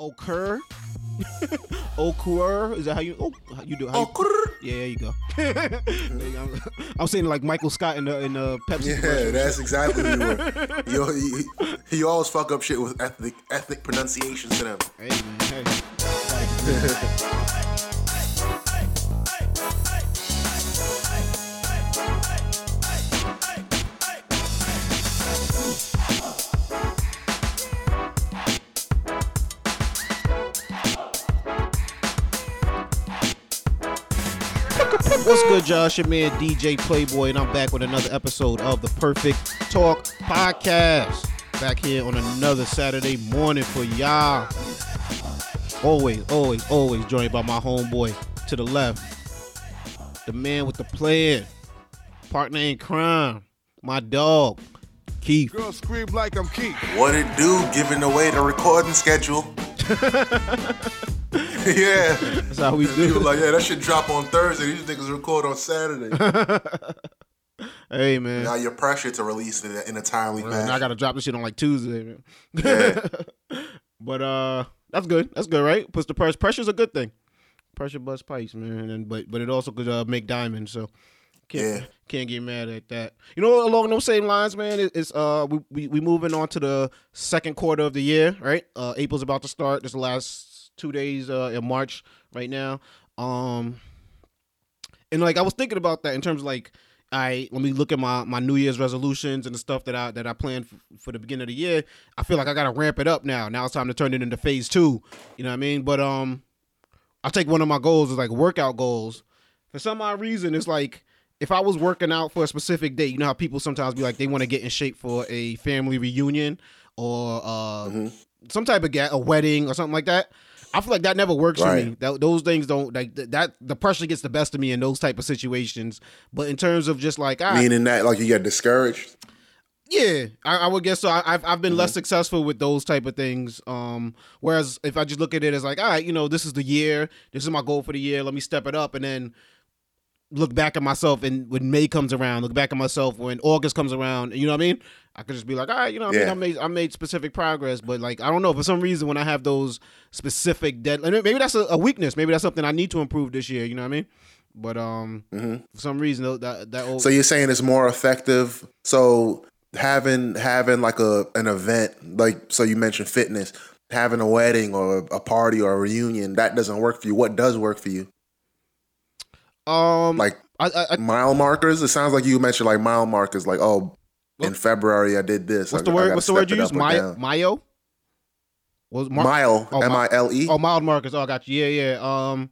occur. occur is that how you? Oh, how you do? How Occur. yeah, you go. There you go. I'm, I'm saying like Michael Scott in the in the Pepsi. Yeah, commercial. that's exactly who you were. You, you, you always fuck up shit with ethnic ethnic pronunciations to them. Hey man, hey. What's good, y'all? It's your man DJ Playboy, and I'm back with another episode of the Perfect Talk Podcast. Back here on another Saturday morning for y'all. Always, always, always joined by my homeboy to the left, the man with the plan, partner in crime, my dog, Keith. Girl scream like I'm Keith. What it do? Giving away the recording schedule. yeah. That's how we People do. like, yeah, that should drop on Thursday. These niggas record on Saturday. Hey man, now you're pressured to release it in a timely Man, fashion. I gotta drop this shit on like Tuesday, man. but uh, that's good. That's good, right? Puts the pressure. Pressure's a good thing. Pressure busts pipes, man. And but but it also could uh, make diamonds. So can't Yeah. can't get mad at that. You know, along those same lines, man. it- It's uh we we we moving on to the second quarter of the year, right? Uh, April's about to start. This is two days uh in March right now. Um, and like I was thinking about that in terms of like I let me look at my my New Year's resolutions and the stuff that I that I planned for, for the beginning of the year. I feel like I gotta ramp it up now. Now it's time to turn it into phase two. You know what I mean? But um, I take one of my goals is like workout goals. For some odd reason, it's like if I was working out for a specific date, you know how people sometimes be like they want to get in shape for a family reunion or uh some type of ga- a wedding or something like that. I feel like that never works for me. That, those things don't like th- that. The pressure gets the best of me in those type of situations. But in terms of just like, ah, Meaning that, like, you get discouraged. yeah, I, I would guess so. I, I've I've been less successful with those type of things. Um, whereas if I just look at it as like, all right, you know, this is the year, this is my goal for the year. Let me step it up, and then look back at myself. And when May comes around, look back at myself when August comes around. You know what I mean? I could just be like, all right, you know, I mean, I made I made specific progress, but like I don't know for some reason when I have those specific dead, maybe that's a, a weakness. Maybe that's something I need to improve this year. You know what I mean? But um, for some reason that that old, So you're saying it's more effective. So having having like a an event, like so you mentioned fitness, having a wedding or a party or a reunion, that doesn't work for you. What does work for you? um, Like I, I, I mile markers? It sounds like you mentioned like mile markers, like oh, in February I did this. What's I- the word? What's the word you use? or Mayo. Mayo. Was Mar- Mile, Oh, M I L E. Oh, mild markers. Oh, I got you. Yeah, yeah. Um,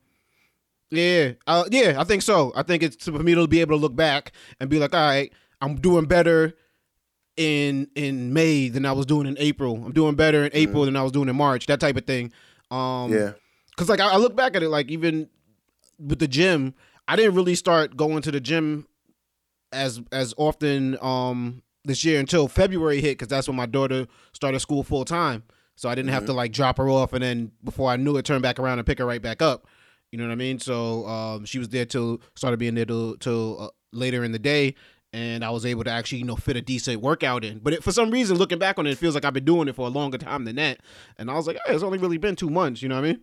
yeah, uh, yeah. I think so. I think it's for me to be able to look back and be like, all right, I'm doing better in in May than I was doing in April. I'm doing better in April than I was doing in March. That type of thing. Um, Yeah. Cause like I, I look back at it, like even with the gym, I didn't really start going to the gym as as often um this year until February hit, because that's when my daughter started school full time. So I didn't have to like drop her off, and then before I knew it, turn back around and pick her right back up. You know what I mean? So um, she was there till started being there till, till uh, later in the day, and I was able to actually you know fit a decent workout in. But it, for some reason, looking back on it, it feels like I've been doing it for a longer time than that. And I was like, hey, it's only really been two months. You know what I mean?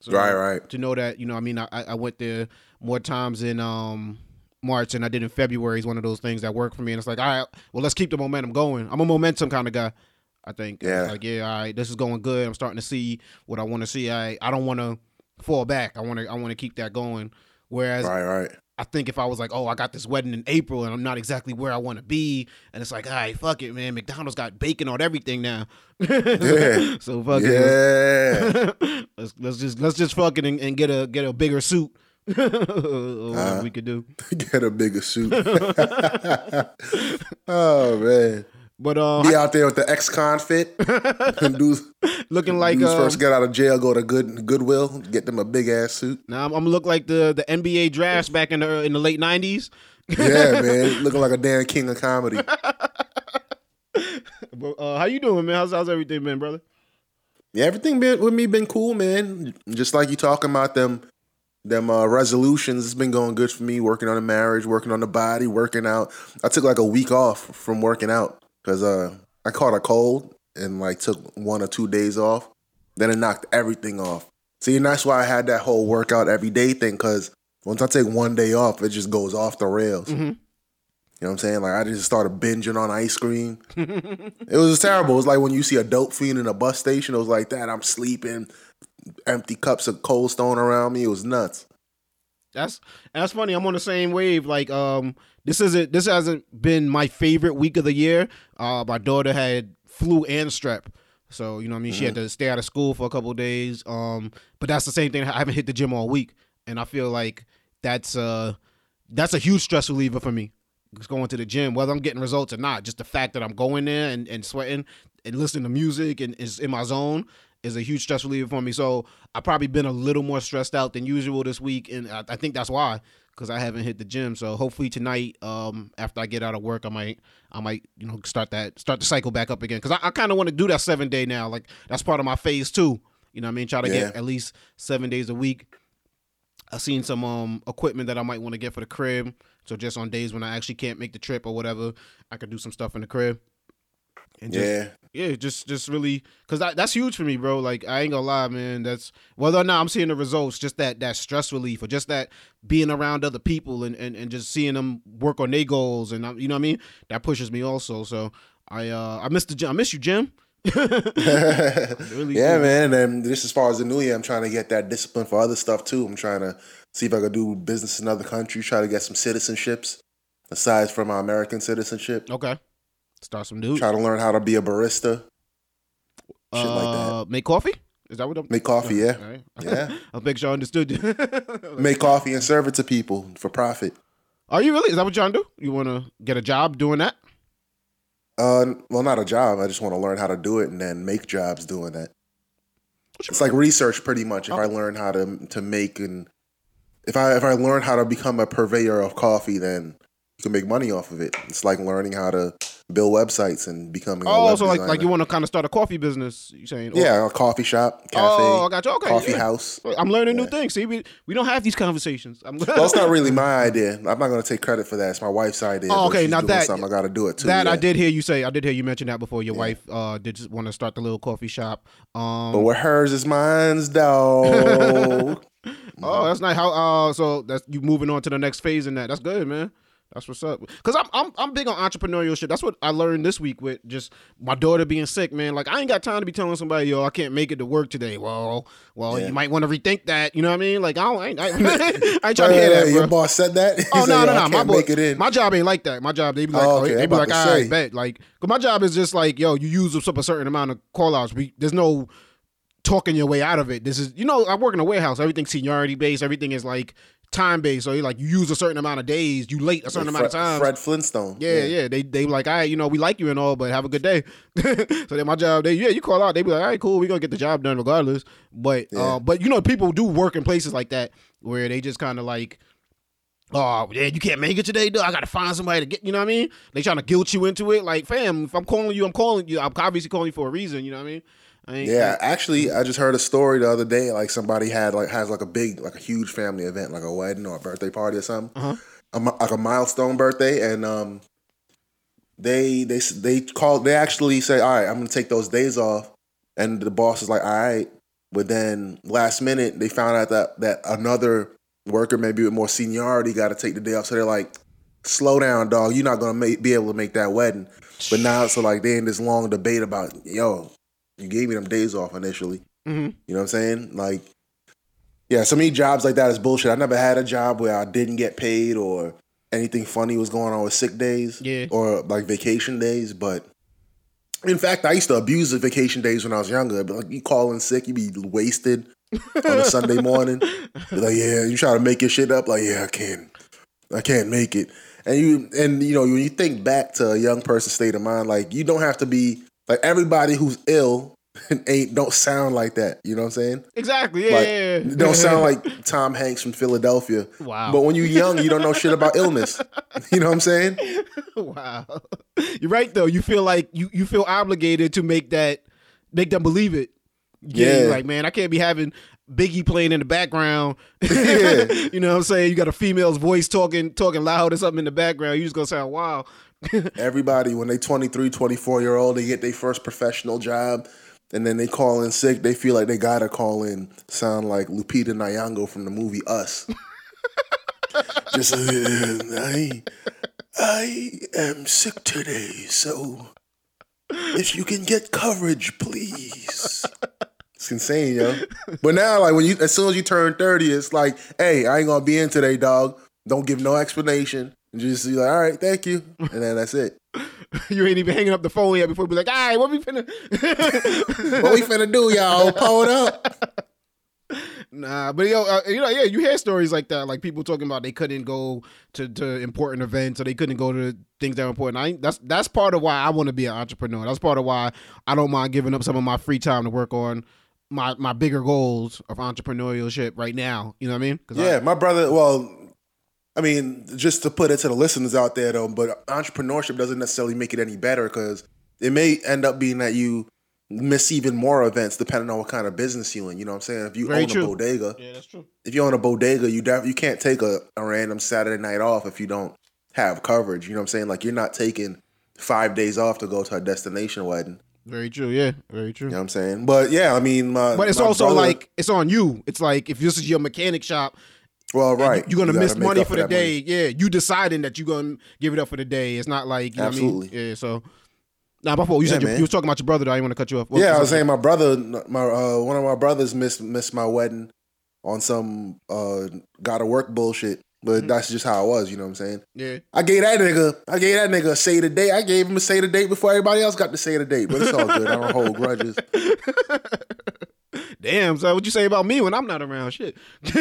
So, Right, right. To know that, you know, I mean, I, I went there more times in um March and I did in February is one of those things that work for me. And it's like, all right, well, let's keep the momentum going. I'm a momentum kind of guy. I think. Yeah. Like, yeah, all right, this is going good. I'm starting to see what I want to see. I I don't want to fall back. I want to I want to keep that going. Whereas Right, right. I think if I was like, oh, I got this wedding in April and I'm not exactly where I want to be, and it's like, all right, fuck it, man. McDonald's got bacon on everything now. Yeah. so fuck Yeah. it. let's let's just let's just fuck it and, and get a get a bigger suit. Uh-huh. we could do. Get a bigger suit. oh man. But uh, Be out there with the ex-con fit. dudes, looking like dudes uh, first get out of jail, go to good Goodwill, get them a big ass suit. now I'm, I'm gonna look like the the NBA drafts back in the in the late '90s. Yeah, man, looking like a damn king of comedy. But uh, how you doing, man? How's how's everything been, brother? Yeah, everything been with me been cool, man. Just like you talking about them, them uh, resolutions. It's been going good for me. Working on the marriage, working on the body, working out. I took like a week off from working out because uh, I caught a cold and like took one or two days off. then it knocked everything off. See, and that's why I had that whole workout every day thing. Because once I take one day off, it just goes off the rails. Mm-hmm. You know what I'm saying? Like I just started binging on ice cream. it was terrible. It was like when you see a dope fiend in a bus station. It was like that. I'm sleeping, empty cups of Cold Stone around me. It was nuts. That's that's funny. I'm on the same wave. Like um, this isn't this hasn't been my favorite week of the year. Uh, my daughter had flu and strep, so you know what I mean. She had to stay out of school for a couple of days. Um, but that's the same thing. I haven't hit the gym all week, and I feel like that's uh that's a huge stress reliever for me. Just going to the gym, whether I'm getting results or not, just the fact that I'm going there and, and sweating and listening to music and is in my zone is a huge stress reliever for me. So I've probably been a little more stressed out than usual this week, and I, I think that's why because I haven't hit the gym. So hopefully tonight, um, after I get out of work, I might, I might, you know, start that, start the cycle back up again. Because I, I kind of want to do that seven day now. Like that's part of my phase two. You know, what I mean, try to Yeah. get at least seven days a week. I seen some um equipment that I might want to get for the crib. So just on days when I actually can't make the trip or whatever, I could do some stuff in the crib. And just, Yeah. yeah, just just really because that, that's huge for me, bro. Like I ain't gonna lie, man. That's whether or not I'm seeing the results, just that that stress relief or just that being around other people and and, and just seeing them work on their goals and you know what I mean. That pushes me also. So I uh I miss the gym. I miss you, Jim. really yeah, man. And just as far as the new year, I'm trying to get that discipline for other stuff too. I'm trying to see if I could do business in other countries, try to get some citizenships aside from my American citizenship. Okay. Start some dude. Try to learn how to be a barista, shit like that. Uh, Make coffee. Is that what I'm? make coffee, yeah, right. yeah, I'll make sure I understood you. make coffee and serve it to people for profit. Are you really? Is that what trying do? You want to get a job doing that? Uh, well, not a job. I just want to learn how to do it and then make jobs doing that. It's like research, pretty much. If I learn how to to make and if I if I learn how to become a purveyor of coffee, then you can make money off of it. It's like learning how to build websites and becoming. a Oh, so like like you want to kind of start a coffee business? You saying? Yeah, a coffee shop, cafe, Oh, I got you. Okay, coffee yeah. house. I'm learning new things. See, we, we don't have these conversations. I'm, Well, it's not really my idea. I'm not going to take credit for that. It's my wife's idea. Oh, okay, now that- something, I got to do it too. that I did hear you say. I did hear you mention that before. Your wife uh did want to start the little coffee shop. Um, But what hers is mine's, though. Oh, that's not how. Uh, so that's you moving on to the next phase in that. That's good, man. That's what's up. Cause I'm I'm I'm big on entrepreneurial shit. That's what I learned this week with just my daughter being sick, man. Like I ain't got time to be telling somebody, yo, I can't make it to work today. Well, well, Yeah. you might want to rethink that. You know what I mean? Like I don't, I ain't, I, I ain't trying to hear uh, that, bro. Your boss said that. He Oh no "Yo, no I no! My boy, it my job ain't like that. My job they be like, Oh, oh, okay, they be like, I say. bet. Like, cause my job is just like, yo, you use up a certain amount of call outs. We there's no talking your way out of it. This is, you know, I work in a warehouse. Everything's seniority based. Everything is like time based. So you like you use a certain amount of days. You late a certain amount of time. Fred Flintstone. Yeah, yeah. They they like, all right, you know, we like you and all, but have a good day. so then my job, they yeah, you call out, they be like, all right, cool, we gonna get the job done regardless. But Yeah. uh, but you know, people do work in places like that where they just kind of like. Oh yeah, you can't make it today, dude. I gotta find somebody to get. You know what I mean? They trying to guilt you into it. Like, fam, if I'm calling you, I'm calling you. I'm obviously calling you for a reason. You know what I mean? Yeah, actually, I just heard a story the other day. Like somebody had like has like a big, like a huge family event, like a wedding or a birthday party or something, Uh-huh. a, like a milestone birthday, and um, they they they called. They actually say, "All right, I'm gonna take those days off," and the boss is like, "All right," but then last minute they found out that that another worker, maybe with more seniority, got to take the day off. So they're like, "Slow down, dog. You're not gonna make, be able to make that wedding." But now, so like they in this long debate about, yo, you gave me them days off initially. Mhm. You know what I'm saying? Like, yeah, so many jobs like that is bullshit. I never had a job where I didn't get paid or anything funny was going on with sick days Yeah. or like vacation days. But in fact, I used to abuse the vacation days when I was younger. But like, you call in sick, you be wasted on a Sunday morning. Like, yeah, you try to make your shit up. Like, yeah, I can't, I can't make it. And you, and you know, when you think back to a young person's state of mind, like you don't have to be like everybody who's ill ain't don't sound like that. You know what I'm saying? Exactly. Yeah. Like, yeah, yeah. don't sound like Tom Hanks from Philadelphia. Wow. But when you're young, you don't know shit about illness. You know what I'm saying? wow. You're right though. You feel like you you feel obligated to make that make them believe it. Yeah. Yeah. like, man, I can't be having Biggie playing in the background. Yeah. you know what I'm saying? You got a female's voice talking talking loud or something in the background. You just gonna sound wild. Everybody, when they 23, 24 year old, they get their first professional job. and then they call in sick, they feel like they gotta call in sound like Lupita Nyong'o from the movie Us. Just uh, I I am sick today, so if you can get coverage, please. It's insane, yo. But now, like when you, as soon as you turn thirty, it's like, hey, I ain't gonna be in today, dog. Don't give no explanation. And you just be like, all right, thank you, and then that's it. you ain't even hanging up the phone yet before you be like, all right, what we finna What we finna do, y'all? Pull it up. Nah, but yo, uh, you know, yeah, you hear stories like that, like people talking about they couldn't go to, to important events or they couldn't go to things that are important. I that's that's part of why I want to be an entrepreneur. That's part of why I don't mind giving up some of my free time to work on my my bigger goals of entrepreneurship right now. You know what I mean? 'Cause I- Yeah, my brother. Well, I mean, just to put it to the listeners out there, though, but entrepreneurship doesn't necessarily make it any better because it may end up being that you miss even more events depending on what kind of business you're in. You know what I'm saying? If you Very own true. a bodega, yeah, that's true. if you own a bodega, you def- you can't take a, a random Saturday night off if you don't have coverage. You know what I'm saying? Like you're not taking five days off to go to a destination wedding. Very true. Yeah, very true. You know what I'm saying? But yeah, I mean, my, But it's also brother- like it's on you. It's like if this is your mechanic shop, well, right, you- you're gonna You miss money for the day. money. Yeah, you deciding that you're gonna give it up for the day. It's not like you know what I mean? Absolutely. Yeah. So, nah, before you Yeah, said you, you was talking about your brother. Though. I didn't want to cut you off. What- yeah, I was saying my brother, my uh, one of my brothers missed missed my wedding on some uh, gotta work bullshit. But Mm-hmm. that's just how it was. You know what I'm saying? Yeah. I gave that nigga, I gave that nigga a say the date. I gave him a say the date before everybody else got to say the date. But it's all good. I don't hold grudges. Damn, so what you say about me when I'm not around? Shit.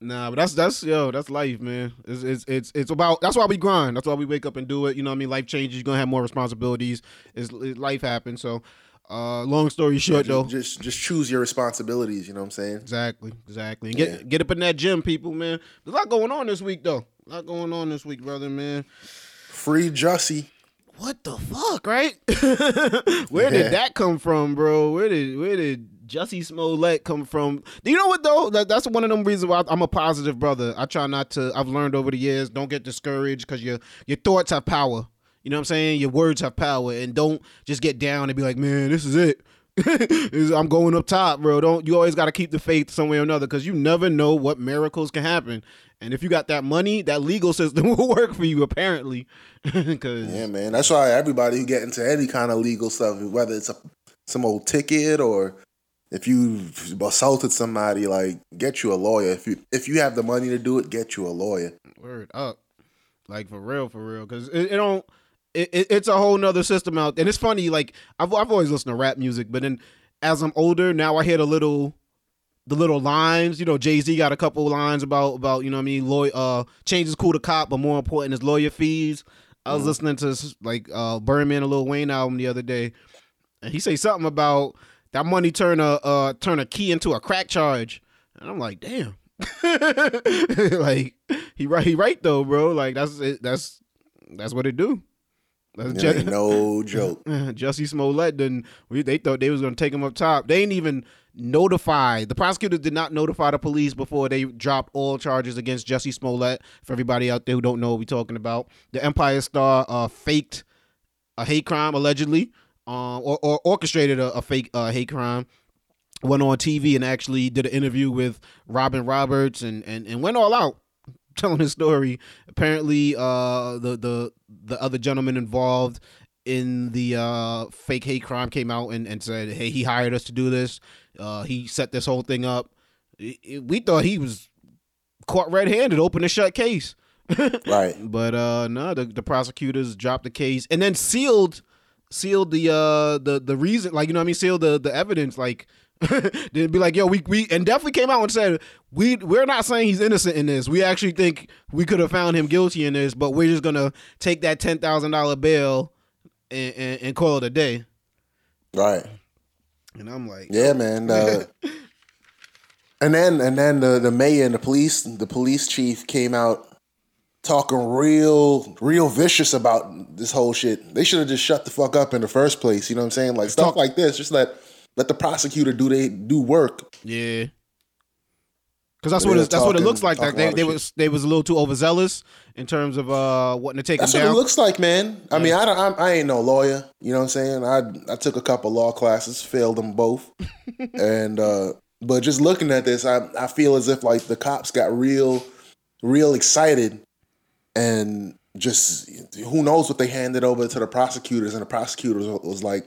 nah, but that's that's yo, that's life, man. It's it's it's it's about that's why we grind. That's why we wake up and do it. You know what I mean? Life changes. You're gonna have more responsibilities. It's, it, life happens. So, uh, long story short, though. just just choose your responsibilities. You know what I'm saying? Exactly, exactly. And get Yeah. get up in that gym, people, man. There's a lot going on this week, though. A lot going on this week, brother, man. Free Jussie. What the fuck, right? Where did that come from, bro? Where did where did Jussie Smollett come from? Do you know what though? That, that's one of them reasons why I'm a positive brother. I try not to. I've learned over the years. Don't get discouraged because your your thoughts have power. You know what I'm saying? Your words have power, and don't just get down and be like, man, this is it. I'm going up top, bro. Don't you always got to keep the faith some way or another because you never know what miracles can happen. And if you got that money, that legal system will work for you apparently. Because Yeah, man. That's why everybody who get into any kind of legal stuff, whether it's a some old ticket or if you assaulted somebody, like get you a lawyer. If you if you have the money to do it, get you a lawyer. Word up. Like for real, for real. Cause it, it don't it, it- it's a whole nother system out and it's funny, like I've I've always listened to rap music, but then as I'm older, now I hear the little the little lines, you know, Jay Z got a couple lines about about, you know what I mean, lawyer uh change is cool to cop, but more important is lawyer fees. I was listening to like uh Birdman and Lil Wayne album the other day, and he say something about that money turn a uh turn a key into a crack charge. And I'm like, damn. like he right he right though, bro. Like that's it, that's that's what it do. That's It Ju- ain't no joke. Jussie Smollett. Then we they thought they was gonna take him up top. They ain't even notify the prosecutor did not notify the police before they dropped all charges against Jussie Smollett. For everybody out there who don't know what we're talking about, the Empire Star uh, faked a hate crime allegedly, um, or, or orchestrated a, a fake uh, hate crime. Went on TV and actually did an interview with Robin Roberts and and, and went all out telling his story. Apparently, uh, the the the other gentleman involved in the uh, fake hate crime came out and, and said, "Hey, he hired us to do this. Uh, he set this whole thing up." It- it- we thought he was caught red-handed, open and shut case. Right. But uh no, the, the prosecutors dropped the case and then sealed sealed the uh the the reason like you know what I mean sealed the the evidence like they'd be like yo we we and definitely came out and said we we're not saying he's innocent in this we actually think we could have found him guilty in this but we're just gonna take that ten thousand dollar bail and, and and call it a day Right. and I'm like Yeah, man. Uh, and then and then the the mayor and the police the police chief came out talking real real vicious about this whole shit. They should have just shut the fuck up in the first place. You know what I'm saying? Like stuff like this. Just let let the prosecutor do they do work. yeah Because that's what it, that's what it looks like. Like they, they was they was a little too overzealous in terms of uh wanting to take That's him what down. it looks like, man. I mean, I don't, I'm, I ain't no lawyer. You know what I'm saying? I I took a couple law classes, failed them both, and uh, but just looking at this, I I feel as if like the cops got real, real excited, and just who knows what they handed over to the prosecutors, and the prosecutors was like,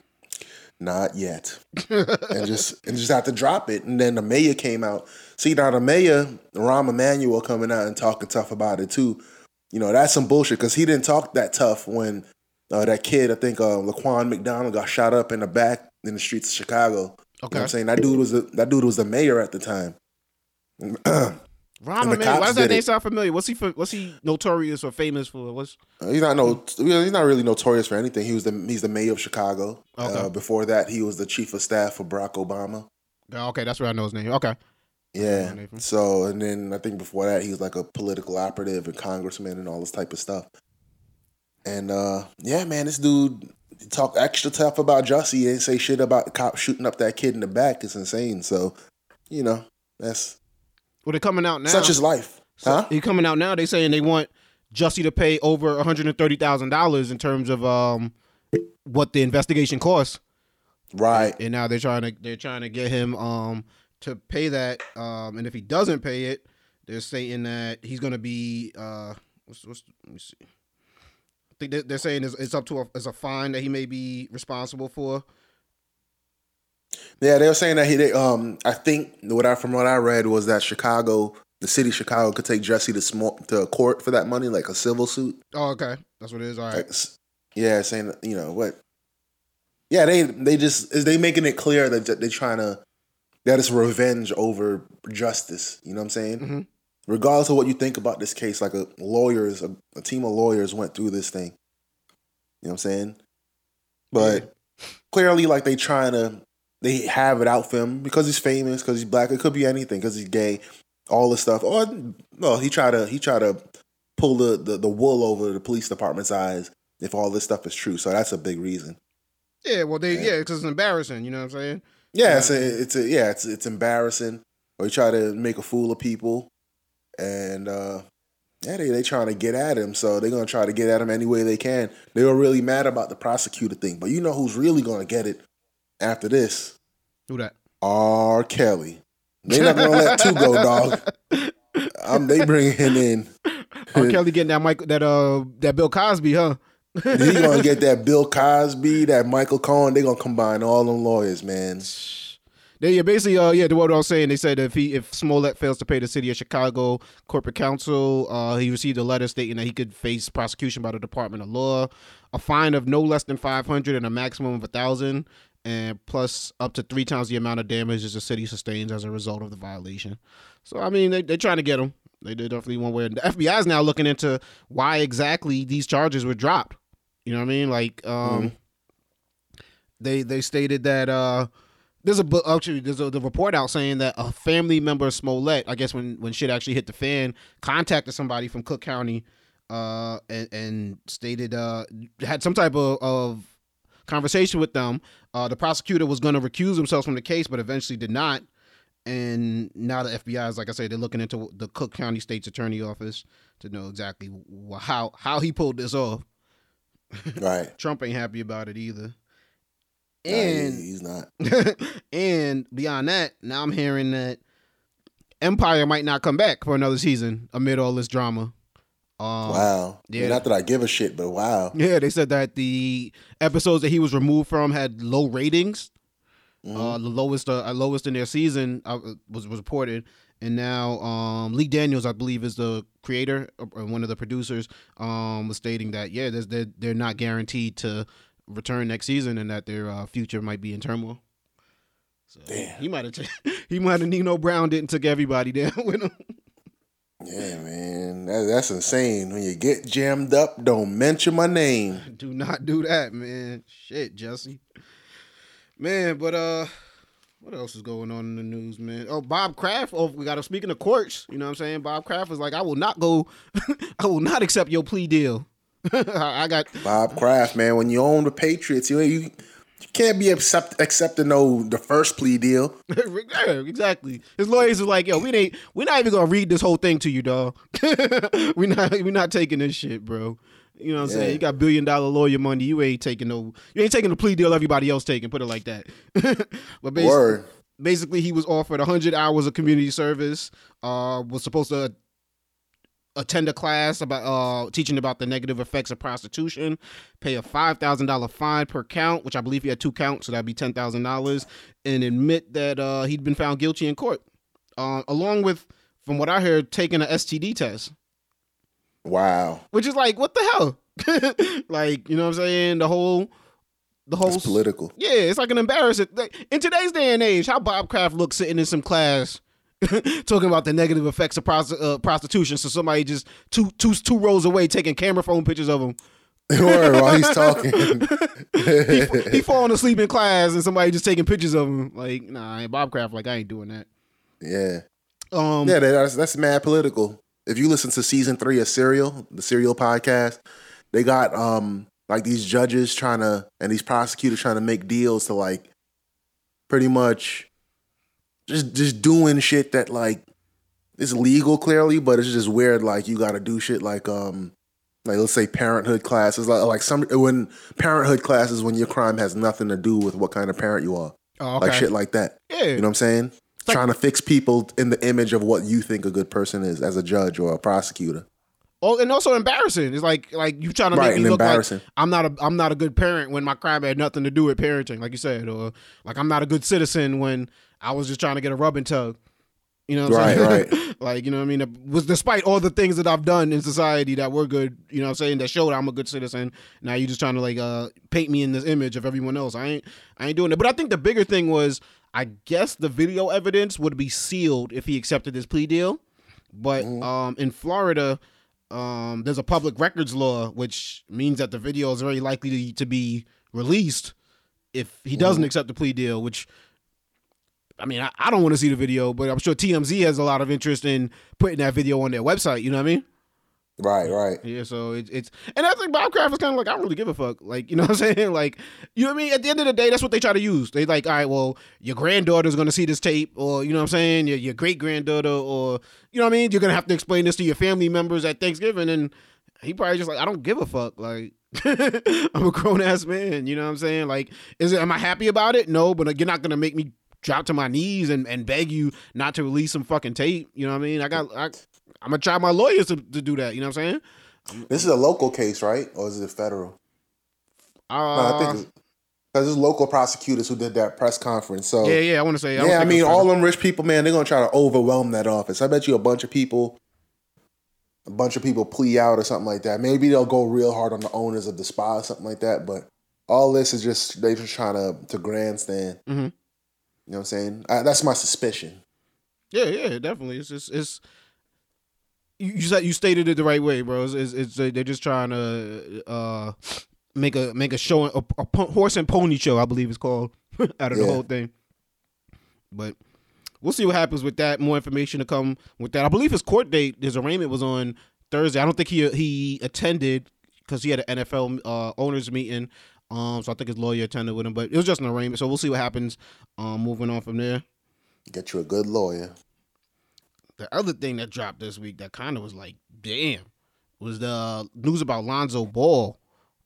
not yet, and just and just had to drop it, and then the mayor came out. See now the mayor, Rahm Emanuel, coming out and talking tough about it too you know, that's some bullshit because he didn't talk that tough when uh, that kid, I think uh, Laquan McDonald, got shot up in the back in the streets of Chicago. You know what Okay. I'm saying? That dude was a, that dude was the mayor at the time. The Emanuel, why does that name it. sound familiar? What's he for, what's he notorious or famous for? What's he's not no he's not really notorious for anything. He was the he's the mayor of Chicago. Okay. Uh, before that, he was the chief of staff for Barack Obama. oh, okay? That's where I know his name. Okay, Yeah. So and then I think before that he was like a political operative and congressman and all this type of stuff. And uh yeah, man, this dude talk extra tough about Jussie. He didn't say shit about the cop shooting up that kid in the back. It's insane. So, you know, that's well, they're coming out now. such is life. Huh? He coming out now. They saying they want Jussie to pay over one hundred and thirty thousand dollars in terms of um what the investigation costs. Right. and now they're trying to they're trying to get him um to pay that um and if he doesn't pay it they're saying that he's gonna be uh what's, what's let me see I think they're, they're saying it's, it's up to a, as a fine that he may be responsible for Yeah, they were saying that he they, um I think what I from what I read was that Chicago, the city of Chicago could take Jussie Smollett to court for that money, like a civil suit. oh okay that's what it is all right Like, yeah, saying you know what? Yeah, they they just is they making it clear that they're trying to that is revenge over justice. You know what I'm saying? Mhm. Regardless of what you think about this case, like a lawyers, a, a team of lawyers went through this thing. You know what I'm saying? But clearly, like they trying to they have it out for him because he's famous, because he's black. It could be anything, because he's gay, all this stuff. Or no, he try to he try to pull the, the the wool over the police department's eyes if all this stuff is true. So that's a big reason. yeah well they Yeah. yeah because it's embarrassing you know what I'm saying Yeah, it's a, it's a yeah, it's it's embarrassing. Or you try to make a fool of people, and uh yeah, they they trying to get at him. So they're gonna try to get at him any way they can. They were really mad about the prosecutor thing, but you know who's really gonna get it after this? who that R. Kelly. they're not gonna let two go, dog. Um, they bringing him in. R. Kelly getting that Michael that uh that Bill Cosby huh He gonna get that Bill Cosby, that Michael Cohen. They gonna combine all them lawyers, man. They yeah, basically uh yeah, the what I was saying, they said if he if Smollett fails to pay the city of Chicago corporate counsel, uh he received a letter stating that he could face prosecution by the Department of Law, a fine of no less than five hundred and a maximum of a thousand, and plus up to three times the amount of damages the city sustains as a result of the violation. So I mean they they're trying to get them. They did definitely one way. The FBI is now looking into why exactly these charges were dropped. You know what I mean? Like um they they stated that uh there's a book actually there's a the report out saying that a family member of Smollett, I guess when when shit actually hit the fan, contacted somebody from Cook County, uh, and, and stated uh had some type of, of conversation with them. Uh, the prosecutor was going to recuse himself from the case, but eventually did not. And now the FBI is, like I said, they're looking into the Cook County State's Attorney Office to know exactly wh- how how he pulled this off. Right. Trump ain't happy about it either. And he's not. and beyond that, now I'm hearing that Empire might not come back for another season amid all this drama. Um, Wow. yeah. Not that I give a shit, but wow. Yeah, they said that the episodes that he was removed from had low ratings. Mm-hmm. Uh, the lowest, uh, lowest in their season uh, was was reported, and now um, Lee Daniels, I believe, is the creator or one of the producers. Um, was stating that yeah, there's, they're they're not guaranteed to return next season, and that their uh, future might be in turmoil. So Damn. he might have he might have Nino Brown didn't took everybody down with him. Yeah, man. That, that's insane. When you get jammed up, don't mention my name. Do not do that, man. Shit, Jussie. Man, but uh what else is going on in the news, man? Oh, Bob Kraft. Oh, we got to speaking of courts. You know what I'm saying? Bob Kraft was like, I will not go. I will not accept your plea deal. I got Bob Kraft, man. When you own the Patriots, you you You can't be accept, accepting no the first plea deal. exactly. His lawyers are like, yo, we ain't we're not even gonna read this whole thing to you, dog. we not we not taking this shit, bro. You know what I'm Yeah. saying? You got billion dollar lawyer money. You ain't taking no you ain't taking the plea deal everybody else taking, put it like that. but basically, Word. basically he was offered 100 hours of community service uh was supposed to attend a class about uh teaching about the negative effects of prostitution pay a $5000 fine per count which i believe he had two counts so that'd be $10000 and admit that uh he'd been found guilty in court uh, along with from what i heard taking an std test Wow. which is like what the hell like you know what i'm saying the whole the whole It's political. yeah, it's like an embarrassment. Like, in today's day and age, how Bob Kraft looks sitting in some class talking about the negative effects of prosti- uh, prostitution. So somebody just two two two rows away taking camera phone pictures of him. Word, while he's talking. He, he falling asleep in class and somebody just taking pictures of him. Like, nah, Bob Kraft, like I ain't doing that. yeah. Um, Yeah, that's that's mad political. If you listen to season three of Serial, the Serial podcast, they got um like these judges trying to and these prosecutors trying to make deals to like pretty much just just doing shit that like is legal clearly, but it's just weird. Like you got to do shit like um like let's say parenthood classes like like some when parenthood classes when your crime has nothing to do with what kind of parent you are oh, okay. like shit like that. yeah, You know what I'm saying? Trying to fix people in the image of what you think a good person is as a judge or a prosecutor. Oh, and also embarrassing. It's like like you trying to Right, make me look like. I'm not a I'm not a good parent when my crime had nothing to do with parenting, like you said, or like I'm not a good citizen when I was just trying to get a rub and tug. You know what I'm Right, saying? like, you know what I mean? It was despite all the things that I've done in society that were good, you know what I'm saying, that showed I'm a good citizen. Now you're just trying to like uh paint me in this image of everyone else. I ain't I ain't doing it. But I think the bigger thing was I guess the video evidence would be sealed if he accepted this plea deal. But um in Florida, um, there's a public records law, which means that the video is very likely to, to be released if he doesn't accept the plea deal. Which, I mean, I, I don't want to see the video, but I'm sure TMZ has a lot of interest in putting that video on their website. You know what I mean? Right, right. Yeah. So it's it's and I think Bob Kraft is kind of like I don't really give a fuck. Like you know what I'm saying? Like you know what I mean? At the end of the day, that's what they try to use. They like, all right, well, your granddaughter's gonna see this tape, or you know what I'm saying? Your your great granddaughter, or you know what I mean? You're gonna have to explain this to your family members at Thanksgiving, and he probably just like, I don't give a fuck. Like I'm a grown ass man. You know what I'm saying? Like, is it? Am I happy about it? No, but you're not gonna make me drop to my knees and, and beg you not to release some fucking tape. You know what I mean? I got I, I'm gonna try my lawyers to, to do that. You know what I'm saying? This is a local case, right? Or is it federal? Uh, no, I think it's because there's local prosecutors who did that press conference. So yeah, yeah. I want to say. I yeah, I mean, all them rich people, man, they're gonna try to overwhelm that office. I bet you a bunch of people, a bunch of people plea out or something like that. Maybe they'll go real hard on the owners of the spa or something like that. But all this is just they just trying to to grandstand. Mhm. You know what I'm saying? I, that's my suspicion. Yeah, yeah, definitely. It's just it's. You you said you stated it the right way, bro. It's, it's, it's they're just trying to uh make a make a show a, a horse and pony show, I believe it's called, out of the whole thing. But we'll see what happens with that. More information to come with that. I believe his court date, his arraignment was on Thursday. I don't think he he attended because he had an NFL uh, owners meeting. Um, so I think his lawyer attended with him, but it was just an arraignment. So we'll see what happens. Um, moving on from there. Get you a good lawyer. The other thing that dropped this week that kind of was like, damn, was the news about Lonzo Ball.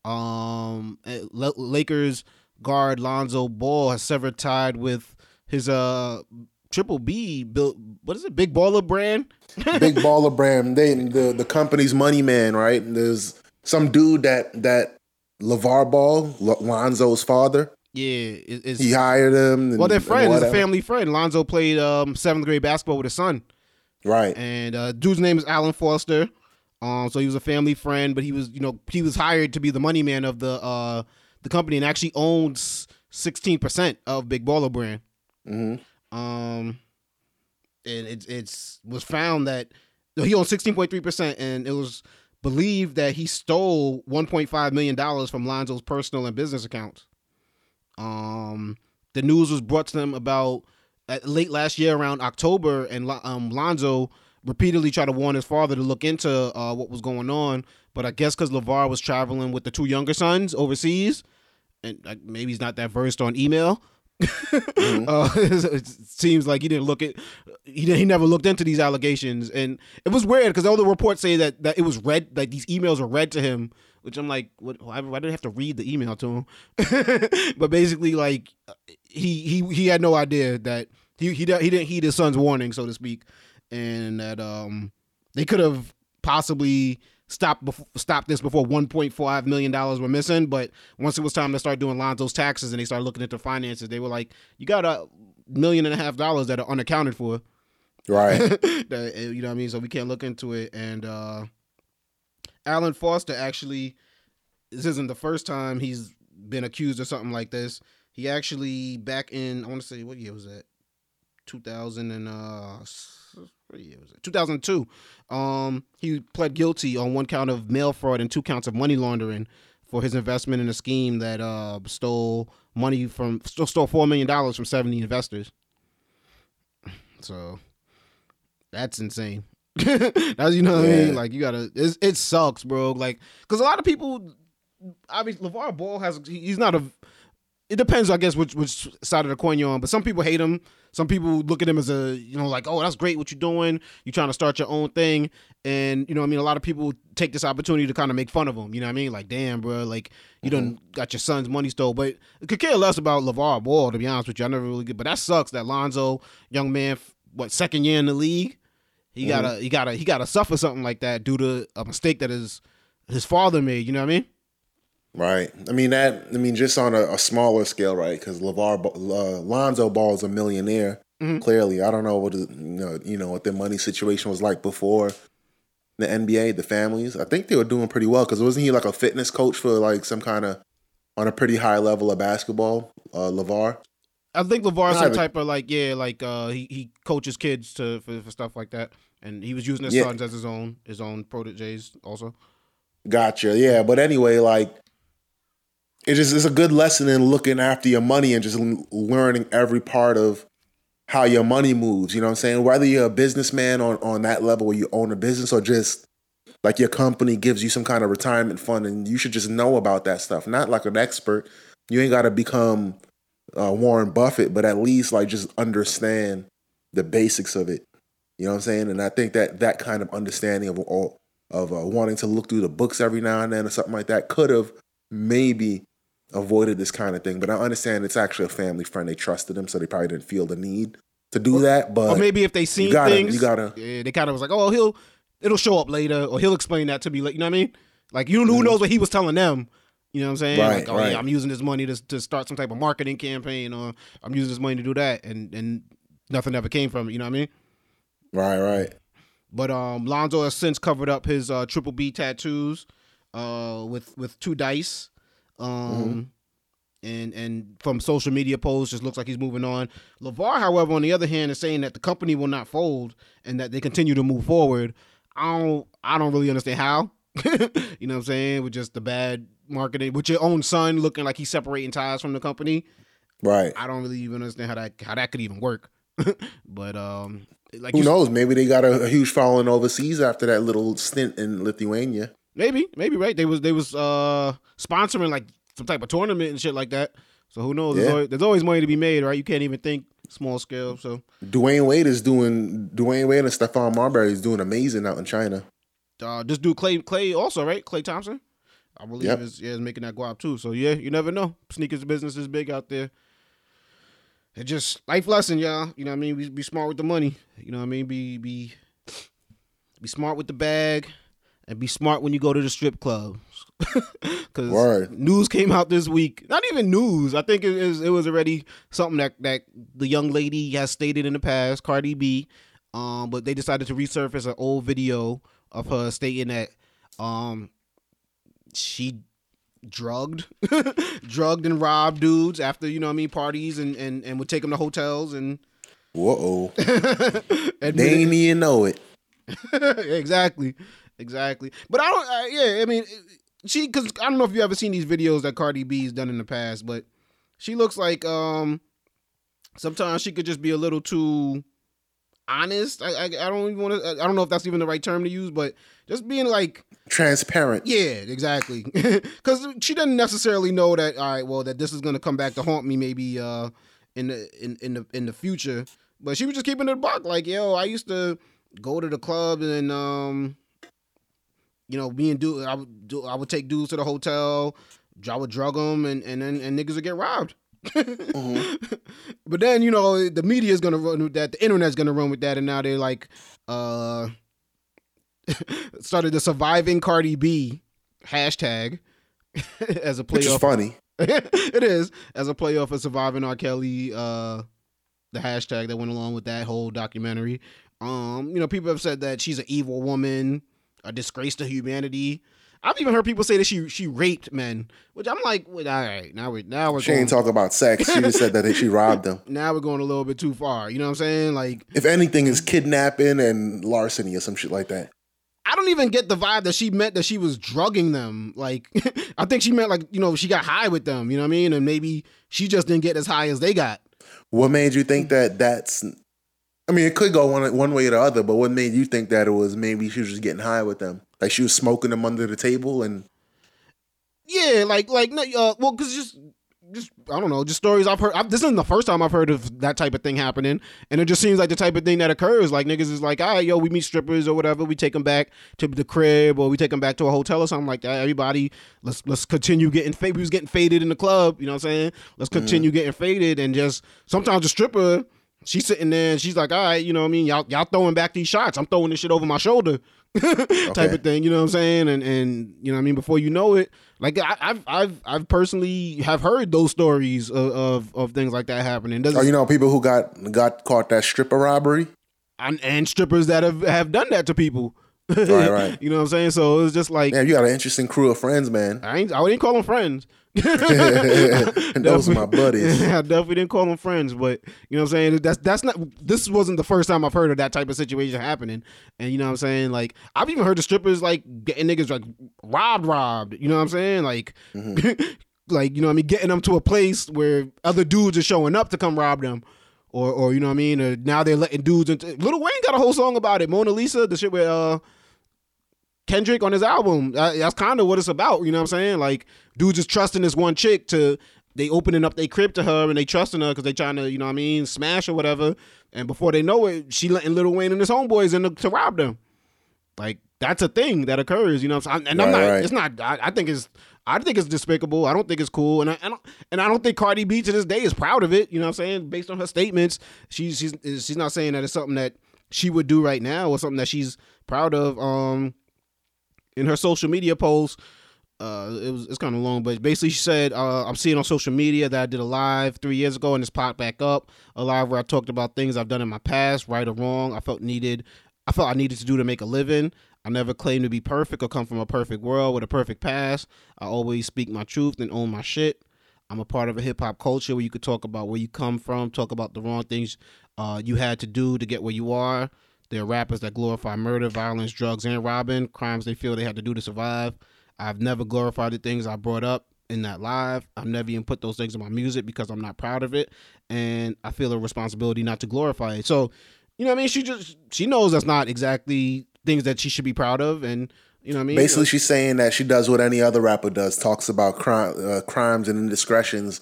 Um, eh, Lakers guard Lonzo Ball has severed tied with his uh Triple B built. What is it? Big Baller brand. Big baller brand. They the the company's money man, right? And there's some dude that that LeVar Ball, Lonzo's father. Yeah, it, He hired him. and- well, they're and friends. It's a family friend. Lonzo played um seventh grade basketball with his son. Right. and uh, dude's name is Alan Foster. Um, so he was a family friend, but he was, you know, he was hired to be the money man of the uh the company, and actually owns sixteen percent of Big Baller Brand. hmm Um, and it's it's was found that no, he owns sixteen point three percent, and it was believed that he stole one point five million dollars from Lonzo's personal and business accounts. Um, the news was brought to them about late last year around October, and um, Lonzo repeatedly tried to warn his father to look into uh, what was going on. But I guess because LeVar was traveling with the two younger sons overseas, and like, maybe he's not that versed on email. Mm-hmm. uh, it seems like he didn't look at he he never looked into these allegations, and it was weird because all the reports say that that it was read like these emails were read to him, which I'm like, what? Why, why did I have to read the email to him? but basically, like he he he had no idea that he he he didn't heed his son's warning, so to speak, and that um they could have possibly stop before, stop this before 1.5 million dollars were missing but once it was time to start doing Lonzo's taxes and they started looking into finances they were like you got a million and a half dollars that are unaccounted for Right. that, eh, you know what I mean so we can't look into it and uh Alan Foster actually this isn't the first time he's been accused of something like this. He actually back in I want to say what year was that? 2000 and uh what year was it? 2002 um he pled guilty on one count of mail fraud and two counts of money laundering for his investment in a scheme that uh stole money from stole, stole four million dollars from 70 investors. So that's insane that's you know what i mean like you gotta it sucks bro like because a lot of people obviously levar ball has he's not a it depends, I guess, which which side of the coin you're on. But some people hate him. Some people look at him as a, you know, like, oh, that's great what you're doing. You're trying to start your own thing. And, you know, what I mean, a lot of people take this opportunity to kind of make fun of him. You know what I mean? Like, damn, bro, like, you done mm-hmm. got your son's money stole. But could care less about LeVar Ball, to be honest with you. I never really get, but that sucks that Lonzo, young man, what, second year in the league? He gotta, he gotta, he gotta suffer something like that due to a mistake that his his father made. You know what I mean? Right. I mean that. I mean just on a, a smaller scale, right? Because Levar uh, Lonzo Ball is a millionaire. Mhm. Clearly, I don't know what the- you know. You know what their money situation was like before the NBA. The families. I think they were doing pretty well because wasn't he like a fitness coach for like some kind of on a pretty high level of basketball? Uh, Levar. I think LeVar's some type of like yeah, like uh he, he coaches kids to for, for stuff like that. And he was using his Yeah. sons as his own his own proteges also. Gotcha. Yeah, but anyway, like it just is a good lesson in looking after your money and just learning every part of how your money moves. You know what I'm saying? Whether you're a businessman on on that level where you own a business or just like your company gives you some kind of retirement fund and you should just know about that stuff. Not like an expert. You ain't got to become uh, Warren Buffett, but at least like just understand the basics of it. You know what I'm saying? And I think that that kind of understanding of all of uh, wanting to look through the books every now and then or something like that could have maybe avoided this kind of thing. But I understand it's actually a family friend. They trusted him, so they probably didn't feel the need to do that. But or maybe if they seen you gotta, things, you gotta, yeah, they kind of was like, oh, he'll it'll show up later, or he'll explain that to me. Like, you know what I mean? Like, you who Mhm. knows what he was telling them? You know what I'm saying? Right, like, oh right. yeah, I'm using this money to to start some type of marketing campaign, or I'm using this money to do that, and and nothing ever came from it. You know what I mean? Right, right. But um, Lonzo has since covered up his uh, triple B tattoos uh, with with two dice. Um, and and from social media posts, just looks like he's moving on. Levar, however, on the other hand, is saying that the company will not fold and that they continue to move forward. I don't I don't really understand how. you know what I'm saying? With just the bad marketing, with your own son looking like he's separating ties from the company. Right. I don't really even understand how that how that could even work. but um, like Who knows? Maybe they got a, a huge following overseas after that little stint in Lithuania. Maybe, maybe right. They was they was uh sponsoring like some type of tournament and shit like that. So who knows? There's, always, there's always money to be made, right? You can't even think small scale. So Dwyane Wade is doing. Dwyane Wade and Stephon Marbury is doing amazing out in China. uh, this dude Klay Klay also right? Klay Thompson, I believe Yep. is yeah is making that guap too. So yeah, you never know. Sneakers business is big out there. It just life lesson, y'all. You know what I mean? Be, be smart with the money. You know what I mean? Be be be smart with the bag, and be smart when you go to the strip clubs. Because Word. news came out this week. Not even news. I think it was it was already something that that the young lady has stated in the past, Cardi B. Um, but they decided to resurface an old video of her stating that um she drugged drugged and robbed dudes after you know what I mean parties and and and would take them to hotels and Whoa. they ain't even know it. exactly, exactly. But I don't. Uh, yeah, I mean, she because I don't know if you ever seen these videos that Cardi B's done in the past, but she looks like um sometimes she could just be a little too honest. I I, I don't even want to. I don't know if that's even the right term to use, but just being like Transparent. yeah, exactly. Because she doesn't necessarily know that. All right, well, that this is gonna come back to haunt me maybe uh in the in in the in the future. But she was just keeping it a buck. Like, yo, I used to go to the club and um, you know, me and dude, I would do, I would take dudes to the hotel. I would drug them, and and then and niggas would get robbed. But then you know the media is gonna run with that, the internet's gonna run with that, and now they're like, uh, started the surviving Cardi B hashtag as a Which is playoff. funny. it is as a playoff of surviving R. Kelly. Uh, the hashtag that went along with that whole documentary. Um, you know, people have said that she's an evil woman, a disgrace to humanity. I've even heard people say that she she raped men, which I'm like, well, all right, now we now we're She going, ain't talking about sex. She just said that she robbed them. now we're going a little bit too far. You know what I'm saying? Like, If anything, is kidnapping and larceny or some shit like that. I don't even get the vibe that she meant that she was drugging them. Like, I think she meant like you know she got high with them. You know what I mean? And maybe she just didn't get as high as they got. What made you think that that's? I mean, it could go one one way or the other, but what made you think that it was maybe she was just getting high with them, like she was smoking them under the table, and Yeah, like like no, uh, well, because just just I don't know, just stories I've heard. i this isn't the first time I've heard of that type of thing happening, and it just seems like the type of thing that occurs. Like niggas is like, all right, yo, we meet strippers or whatever, we take them back to the crib or we take them back to a hotel or something like that. Everybody, let's let's continue getting faded. We was getting faded in the club, you know what I'm saying? Let's continue getting faded, and just sometimes the stripper. She's sitting there and she's like, all right, you know what I mean? Y'all, y'all throwing back these shots. I'm throwing this shit over my shoulder. type Okay. of thing, you know what I'm saying? And and you know what I mean, before you know it, like I, I've I've I've personally have heard those stories of of, of things like that happening. Doesn't oh, you know, people who got got caught that stripper robbery. and, and strippers that have have done that to people. Right, right. you know what I'm saying? So it's just like Damn, you got an interesting crew of friends, man. I ain't I didn't call them friends. And those are my buddies. I definitely didn't call them friends, but you know what I'm saying. That's that's not. This wasn't the first time I've heard of that type of situation happening, and you know what I'm saying. Like I've even heard the strippers like getting niggas like robbed, robbed. You know what I'm saying? Like, like you know what I mean, getting them to a place where other dudes are showing up to come rob them. Or, or you know what I mean? Or now they're letting dudes into. Lil Wayne got a whole song about it. Mona Lisa, the shit with uh, Kendrick on his album. Uh, that's kind of what it's about. You know what I'm saying? Like dudes just trusting this one chick to they opening up their crib to her and they trusting her because they trying to you know what I mean smash or whatever. And before they know it, she letting Lil Wayne and his homeboys in to, to rob them. Like that's a thing that occurs. You know what I'm saying? And I'm not. right. It's not. I, I think it's. I think it's despicable. I don't think it's cool, and I, and I and I don't think Cardi B to this day is proud of it. You know what I'm saying? Based on her statements, she's she's she's not saying that it's something that she would do right now or something that she's proud of. Um, in her social media post, uh, it was it's kind of long, but basically she said, uh, "I'm seeing on social media that I did a live three years ago, and it's popped back up. A live where I talked about things I've done in my past, right or wrong. I felt needed, I felt I needed to do to make a living. I never claimed to be perfect or come from a perfect world with a perfect past. I always speak my truth and own my shit. I'm a part of a hip hop culture where you could talk about where you come from, talk about the wrong things uh, you had to do to get where you are. There are rappers that glorify murder, violence, drugs, and robbing, crimes they feel they had to do to survive. I've never glorified the things I brought up in that live. I've never even put those things in my music because I'm not proud of it, and I feel a responsibility not to glorify it. So, you know what I mean? She just she knows that's not exactly things that she should be proud of, and you know what I mean? Basically, she's saying that she does what any other rapper does: talks about crime, uh, crimes and indiscretions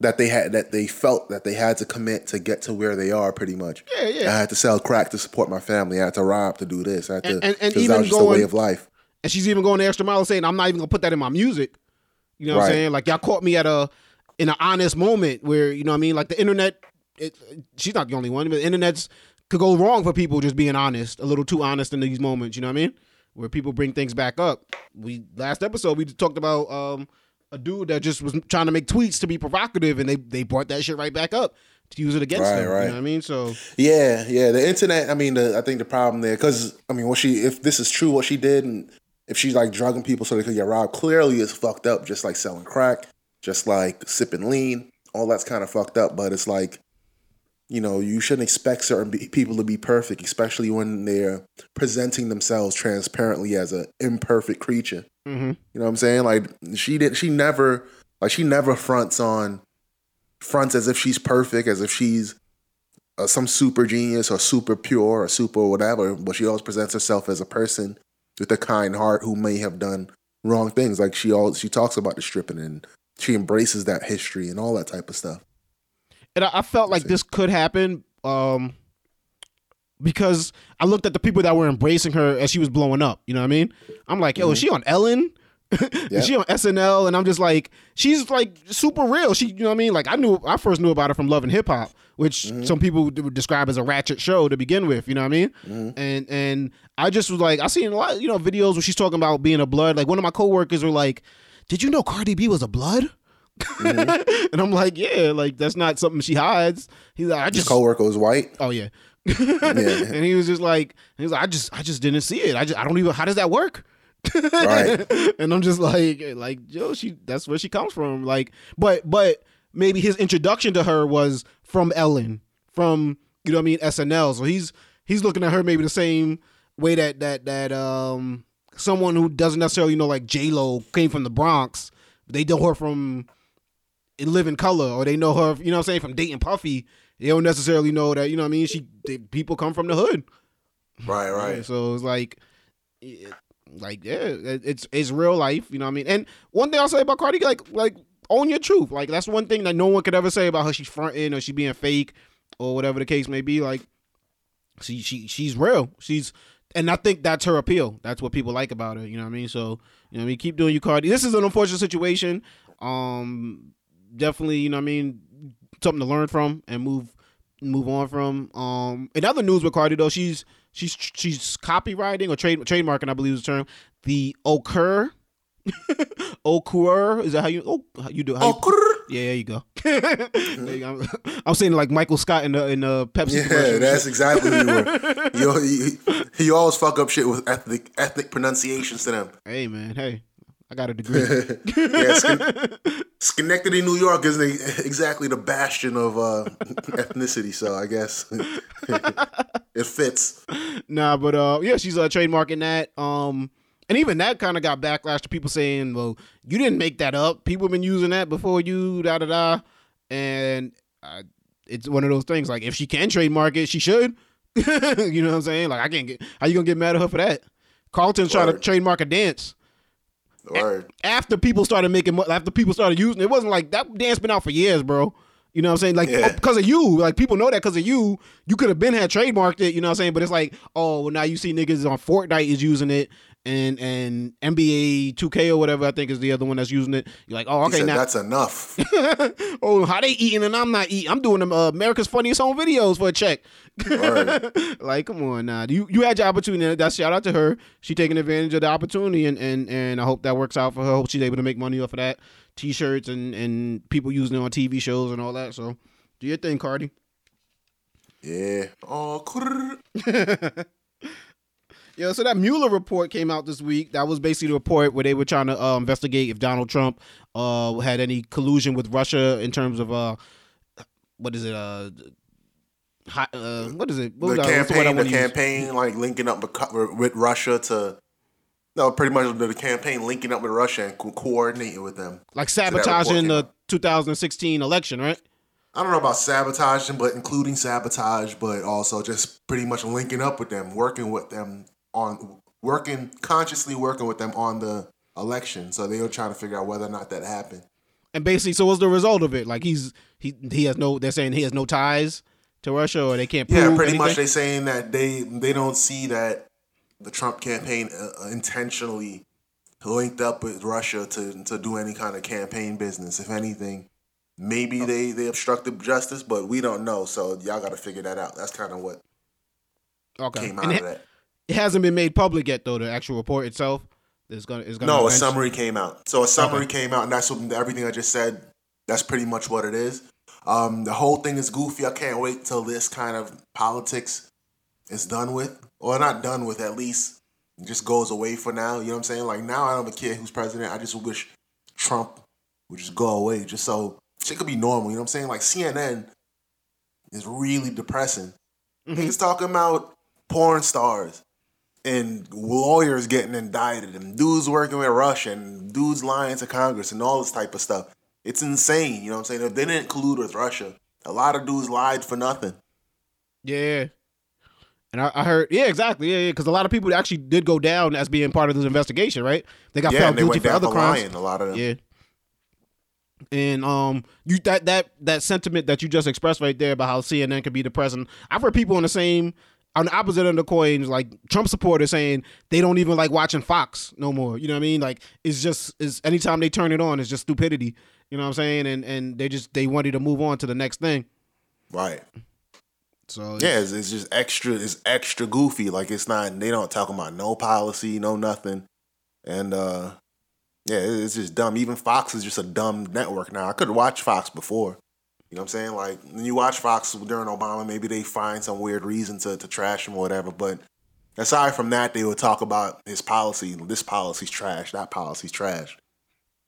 that they had, that they felt that they had to commit to get to where they are. Pretty much. yeah, yeah. I had to sell crack to support my family. I had to rob to do this. I had to. And- and- and 'cause even that was just a way going- of life. and she's even going the extra mile saying i'm not even gonna put that in my music you know what i'm saying like y'all caught me at a in an honest moment where you know what i mean like the internet it, she's not the only one but the internet's could go wrong for people just being honest a little too honest in these moments you know what i mean where people bring things back up we last episode we talked about um a dude that just was trying to make tweets to be provocative and they they brought that shit right back up to use it against Right, him right. you know what i mean so Yeah, yeah. The internet. I mean, the, I think the problem there, because I mean, what she, if this is true, what she did, and if she's like drugging people so they could get robbed, clearly it's fucked up. Just like selling crack, just like sipping lean, all that's kind of fucked up. But it's like, you know, you shouldn't expect certain be- people to be perfect, especially when they're presenting themselves transparently as an imperfect creature. mhm. You know what I'm saying? Like she did. She never, like she never fronts on, fronts as if she's perfect, as if she's uh, some super genius or super pure or super whatever, but she always presents herself as a person with a kind heart who may have done wrong things. Like she all she talks about the stripping and she embraces that history and all that type of stuff. And I, I felt like this could happen um, because I looked at the people that were embracing her as she was blowing up. You know what I mean? I'm like, yo, mm-hmm. is she on Ellen? Yeah. she on SNL? And I'm just like, she's like super real. She, you know what I mean? Like I knew, I first knew about her from Love and Hip Hop, which mm-hmm. some people would describe as a ratchet show to begin with. You know what I mean? Mm-hmm. And and I just was like, I seen a lot, you know, videos where she's talking about being a blood. Like one of my coworkers were like, "Did you know Cardi B was a blood?" Mm-hmm. and I'm like, yeah, like that's not something she hides. He's like, I just Your coworker was white. Oh yeah. yeah. And he was just like, he was like, I just, I just didn't see it. I just, I don't even. How does that work? right. and I'm just like, like, yo, she, that's where she comes from. Like, but, but maybe his introduction to her was from Ellen, from you know what I mean, SNL. So he's he's looking at her maybe the same way that that that um someone who doesn't necessarily know like J Lo came from the Bronx, they know her from in Living Color, or they know her, you know what I'm saying, from dating Puffy. They don't necessarily know that, you know what I mean. She they, people come from the hood, right, right. so it's like, it, like yeah, it's it's real life, you know what I mean. And one thing I'll say about Cardi, like like own your truth. Like that's one thing that no one could ever say about her. She's fronting or she being fake or whatever the case may be. Like she she she's real. She's and I think that's her appeal. That's what people like about her. You know what I mean? So you know, I mean, keep doing you, Cardi. This is an unfortunate situation. Um, definitely, you know, what I mean, something to learn from and move move on from. Um, in other news with Cardi though, she's she's she's copywriting or trade trademarking, I believe is the term. The occur Okur, is that how you? Oh, you do? How you, yeah, there you go. there you go. I'm, I'm, saying like Michael Scott in the in the Pepsi. Yeah, that's exactly who you were. you, you, you always fuck up shit with ethnic ethnic pronunciations to them. Hey man, hey, I got a degree. yeah, Schenectady, New York isn't exactly the bastion of uh, ethnicity, so I guess it fits. Nah, but uh, yeah, she's uh, trademarking that. Um, and even that kind of got backlash to people saying, "Well, you didn't make that up. People have been using that before you." Da da da. And uh, it's one of those things. Like if she can trademark it, she should. you know what I'm saying? Like I can't get. How you gonna get mad at her for that? Carlton's trying to trademark a dance. Word. After people started making, after people started using, it wasn't like that dance been out for years, bro. You know what I'm saying? Like yeah. Oh, because of you, like people know that because of you, you could have been had trademarked it. You know what I'm saying? But it's like, oh, well now you see niggas on Fortnite is using it, and and NBA 2K or whatever I think is the other one that's using it. You're like, oh, okay, now that's enough. oh, how they eating and I'm not eating. I'm doing them uh, America's Funniest Home Videos for a check. like, come on now. You you had your opportunity. That's shout out to her. She taking advantage of the opportunity, and and and I hope that works out for her. I hope she's able to make money off of that. T-shirts and and people using it on TV shows and all that. So, do your thing, Cardi. Yeah. Oh, Yeah, so that Mueller report came out this week. That was basically the report where they were trying to uh, investigate if Donald Trump uh, had any collusion with Russia in terms of uh, what is it? Uh, uh, what is it? What the campaign, the, the campaign, like linking up with Russia to no, pretty much the campaign linking up with Russia and co- coordinating with them, like sabotaging the 2016 election, right? I don't know about sabotaging, but including sabotage, but also just pretty much linking up with them, working with them on working consciously working with them on the election. So they were trying to figure out whether or not that happened. And basically, so what's the result of it? Like he's he he has no. They're saying he has no ties to Russia, or they can't. yeah, pretty anything? much. They're saying that they they don't see that the Trump campaign uh, uh, intentionally linked up with Russia to to do any kind of campaign business. If anything, maybe oh. they they obstructed justice, but we don't know. So y'all got to figure that out. That's kind of what okay. came out and of that. It hasn't been made public yet, though. The actual report itself is gonna is gonna. No, a summary came out. So a summary okay. came out, and that's what, everything I just said. That's pretty much what it is. Um, the whole thing is goofy. I can't wait till this kind of politics is done with, or not done with at least. just goes away for now. You know what I'm saying? Like now, I don't care who's president. I just wish Trump would just go away, just so shit could be normal. You know what I'm saying? Like CNN is really depressing. Mm-hmm. He's talking about porn stars and lawyers getting indicted and dudes working with Russia and dudes lying to Congress and all this type of stuff. It's insane, you know what I'm saying? If they didn't collude with Russia, a lot of dudes lied for nothing. Yeah. And I, I heard, yeah, exactly, yeah, yeah, because a lot of people actually did go down as being part of this investigation, right? They got yeah, found guilty for other the crimes. line. A lot of them. Yeah. And um, you that that that sentiment that you just expressed right there about how CNN could be the president. I've heard people on the same on the opposite end of the coin, like Trump supporters saying they don't even like watching Fox no more. You know what I mean? Like it's just is anytime they turn it on, it's just stupidity. You know what I'm saying? And and they just they wanted to move on to the next thing. Right. So Yeah, it's, it's just extra. It's extra goofy. Like it's not. They don't talk about no policy, no nothing. And uh yeah, it's just dumb. Even Fox is just a dumb network now. I could watch Fox before. You know what I'm saying? Like when you watch Fox during Obama, maybe they find some weird reason to, to trash him or whatever. But aside from that, they would talk about his policy. This policy's trash. That policy's trash.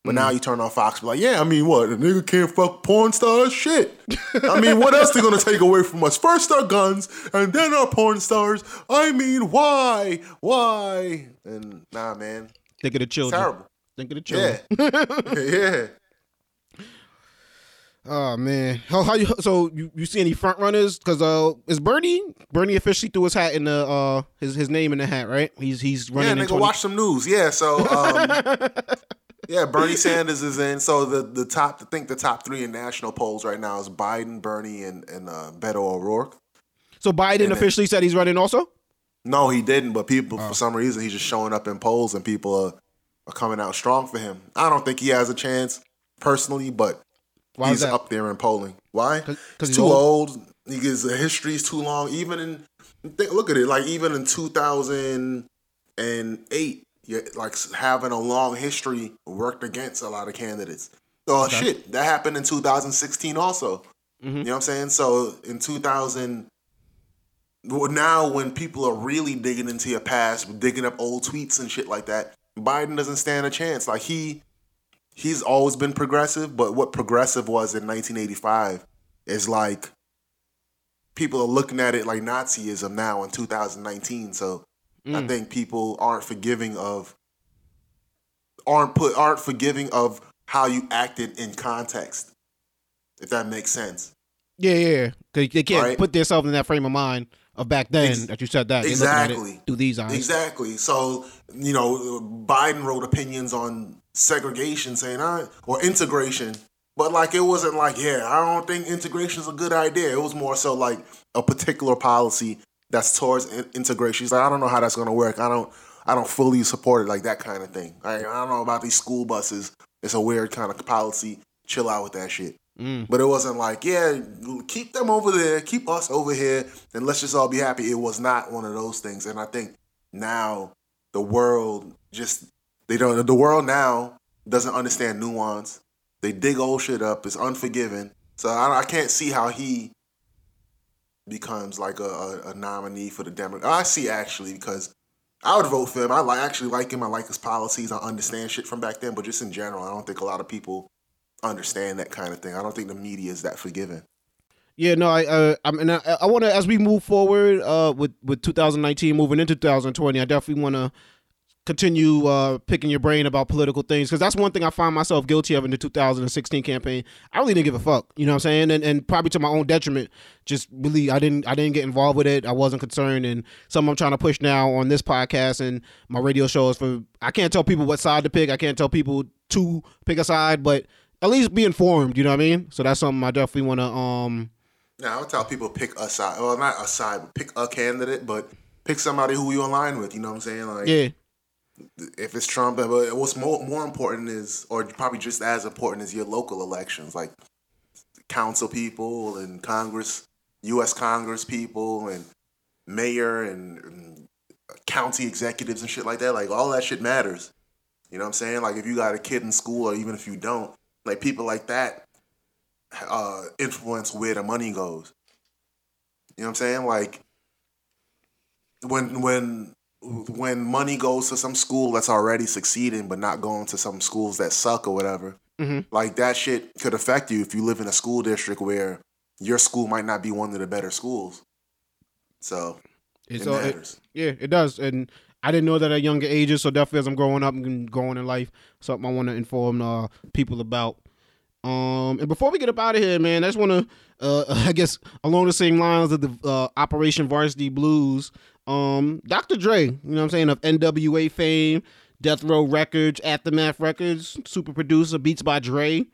But now hmm. you turn on Fox, be like, yeah, I mean, what? A nigga can't fuck porn stars? Shit. I mean, what else they gonna take away from us? First our guns, and then our porn stars. I mean, why? Why? And nah, man, think of the children. terrible. Think of the children. Yeah, yeah. Oh man, how, how you? So you, you see any front runners? Because uh, is Bernie Bernie officially threw his hat in the uh his his name in the hat, right? He's he's running. Yeah, nigga, 20 watch some news. Yeah, so um, yeah, Bernie Sanders is in. So the the top, I think the top three in national polls right now is Biden, Bernie, and and uh, Beto O'Rourke. So Biden then- officially said he's running also. No, he didn't. But people, Oh. for some reason, he's just showing up in polls, and people are, are coming out strong for him. I don't think he has a chance personally, but Why he's up there in polling. Why? 'Cause- 'cause He's too old? old. He gets the history's too long. Even in think, look at it, like even in two thousand and eight, yeah, like having a long history worked against a lot of candidates. Oh shit, that happened in 2016 also. Mm-hmm. You know what I'm saying? So in 2000, well, now when people are really digging into your past, digging up old tweets and shit like that, Biden doesn't stand a chance. Like he, he's always been progressive, but what progressive was in 1985 is like people are looking at it like Nazism now in 2019. So I mm. think people aren't forgiving of aren't put aren't forgiving of how you acted in context. If that makes sense. Yeah, yeah. Cause they can't Right. put themselves in that frame of mind of back then Ex- that you said that. They're looking at it Exactly. through these eyes. Exactly. So, you know, Biden wrote opinions on segregation saying, I, or integration, but like it wasn't like, yeah, I don't think integration is a good idea. It was more so like a particular policy that's towards in- integration. He's like, I don't know how that's going to work. I don't, I don't fully support it, like that kind of thing. I, I don't know about these school buses. It's a weird kind of policy. Chill out with that shit. Mm. But it wasn't like, yeah, keep them over there, keep us over here, and let's just all be happy. It was not one of those things. And I think now the world just they don't the world now doesn't understand nuance. They dig old shit up. It's unforgiving. So I, I can't see how he becomes like a, a, a nominee for the Democrat. I see actually because I would vote for him. I like actually like him. I like his policies. I understand shit from back then, but just in general, I don't think a lot of people understand that kind of thing. I don't think the media is that forgiving. Yeah, no, I, uh, I mean, I, I want to as we move forward, uh, with with 2019 moving into 2020, I definitely want to continue uh picking your brain about political things because that's one thing I find myself guilty of in the 2016 campaign. I really didn't give a fuck, you know what I'm saying, and and probably to my own detriment. Just really, I didn't I didn't get involved with it. I wasn't concerned, and something I'm trying to push now on this podcast and my radio show is For I can't tell people what side to pick. I can't tell people to pick a side, but at least be informed. You know what I mean? So that's something I definitely want to um. Now I would tell people pick a side. Well, not a side, but pick a candidate, but pick somebody who you align with. You know what I'm saying? Like, Yeah, if it's Trump, but what's more more important is, or probably just as important, is your local elections, like council people and Congress, U.S. Congress people, and mayor and, and county executives and shit like that. Like all that shit matters. You know what I'm saying? Like if you got a kid in school, or even if you don't, like people like that uh, influence where the money goes. You know what I'm saying? Like when when when money goes to some school that's already succeeding but not going to some schools that suck or whatever, Mhm. like that shit could affect you if you live in a school district where your school might not be one of the better schools. So it's it all, it, matters. yeah, it does, and I didn't know that at younger ages. So definitely, as I'm growing up and growing in life, something I want to inform uh, people about. Um, and before we get up out of here, man, I just want to, uh, I guess along the same lines of the uh, Operation Varsity Blues, um, Dr. Dre, you know what I'm saying, of NWA fame, Death Row Records, Aftermath Records, super producer, Beats by Dre.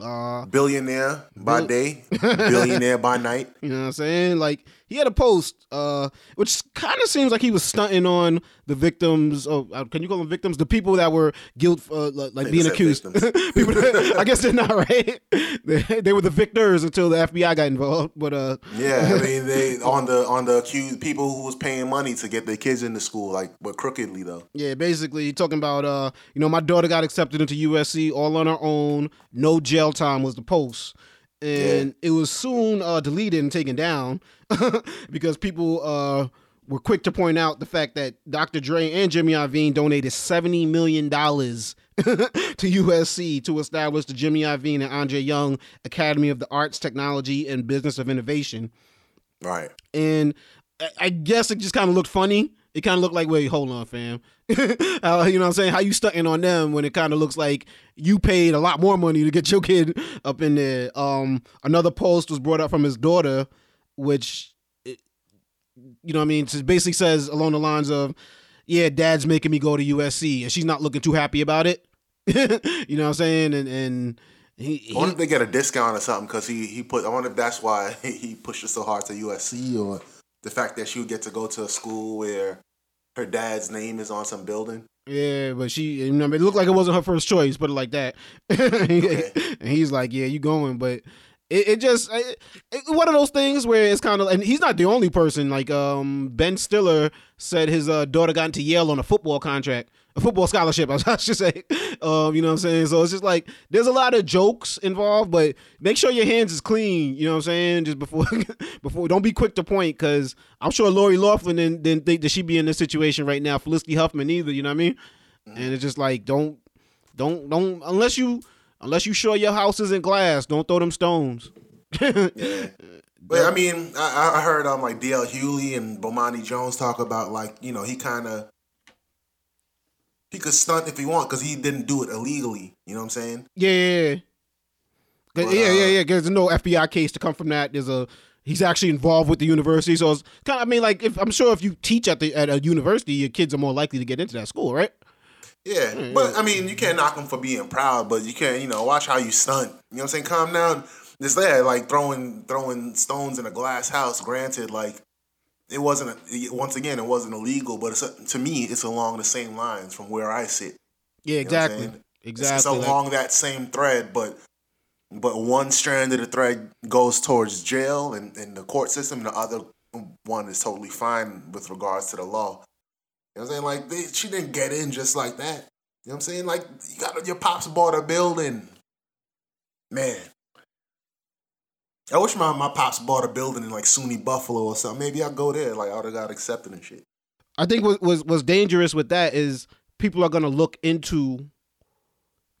Uh, billionaire by Bill- day, billionaire by night. You know what I'm saying? Like he had a post, uh, which kind of seems like he was stunting on the victims. Of, uh, can you call them victims? The people that were guilt, uh, like being accused. people, I guess they're not right. They, they, were the victors until the FBI got involved. But uh, yeah, I mean they on the on the accused people who was paying money to get their kids into school, like but crookedly though. Yeah, basically talking about uh, you know, my daughter got accepted into USC all on her own, no jail time was the post and yeah. it was soon uh, deleted and taken down because people uh, were quick to point out the fact that Dr. Dre and Jimmy Iovine donated seventy million dollars to USC to establish the Jimmy Iovine and Andre Young Academy of the Arts, Technology, and Business of Innovation. Right. And I guess it just kind of looked funny it kind of looked like, wait, hold on, fam. uh, you know what I'm saying? How you stunting on them when it kind of looks like you paid a lot more money to get your kid up in there. Um, another post was brought up from his daughter, which, it, you know what I mean? It basically says along the lines of, yeah, dad's making me go to USC, and she's not looking too happy about it. you know what I'm saying? And, and, he, he, I wonder if they get a discount or something because he he put. I wonder if that's why he pushed it so hard to USC or the fact that she would get to go to a school where her dad's name is on some building. Yeah, but she, you know, it looked like it wasn't her first choice, put it like that. okay. and he's like, "Yeah, you going?" But it, it just it, it, one of those things where it's kind of, and he's not the only person. Like, um, Ben Stiller said his uh, daughter got into Yale on a football contract a football scholarship, I should say. Um, you know what I'm saying? So it's just like there's a lot of jokes involved, but make sure your hands is clean. You know what I'm saying? Just before, before, don't be quick to point because I'm sure Lori Loughlin didn't, didn't think that she'd be in this situation right now. Felicity Huffman either. You know what I mean? And it's just like don't, don't, don't unless you unless you sure your house isn't glass, don't throw them stones. yeah. But I mean, I, I heard um like DL Hughley and Bomani Jones talk about like you know he kind of he could stunt if he want because he didn't do it illegally. You know what I'm saying? Yeah, yeah, yeah, but, yeah, uh, yeah, yeah. There's no FBI case to come from that. There's a he's actually involved with the university, so it's kind of. I mean, like if I'm sure if you teach at the at a university, your kids are more likely to get into that school, right? Yeah, yeah but I mean, you can't knock him for being proud, but you can't, you know, watch how you stunt. You know what I'm saying? Calm down. It's there, like throwing throwing stones in a glass house. Granted, like it wasn't once again it wasn't illegal, but it's a, to me it's along the same lines from where I sit. Yeah, exactly. You know exactly. It's, it's along that same thread, but but one strand of the thread goes towards jail and, and the court system, and the other one is totally fine with regards to the law. You know what I'm saying? Like they, she didn't get in just like that. You know what I'm saying? Like you got your pops bought a building. Man, I wish my, my pops bought a building in like SUNY Buffalo or something. Maybe I'll go there. Like I would have got accepted and shit. I think what was was dangerous with that is people are gonna look into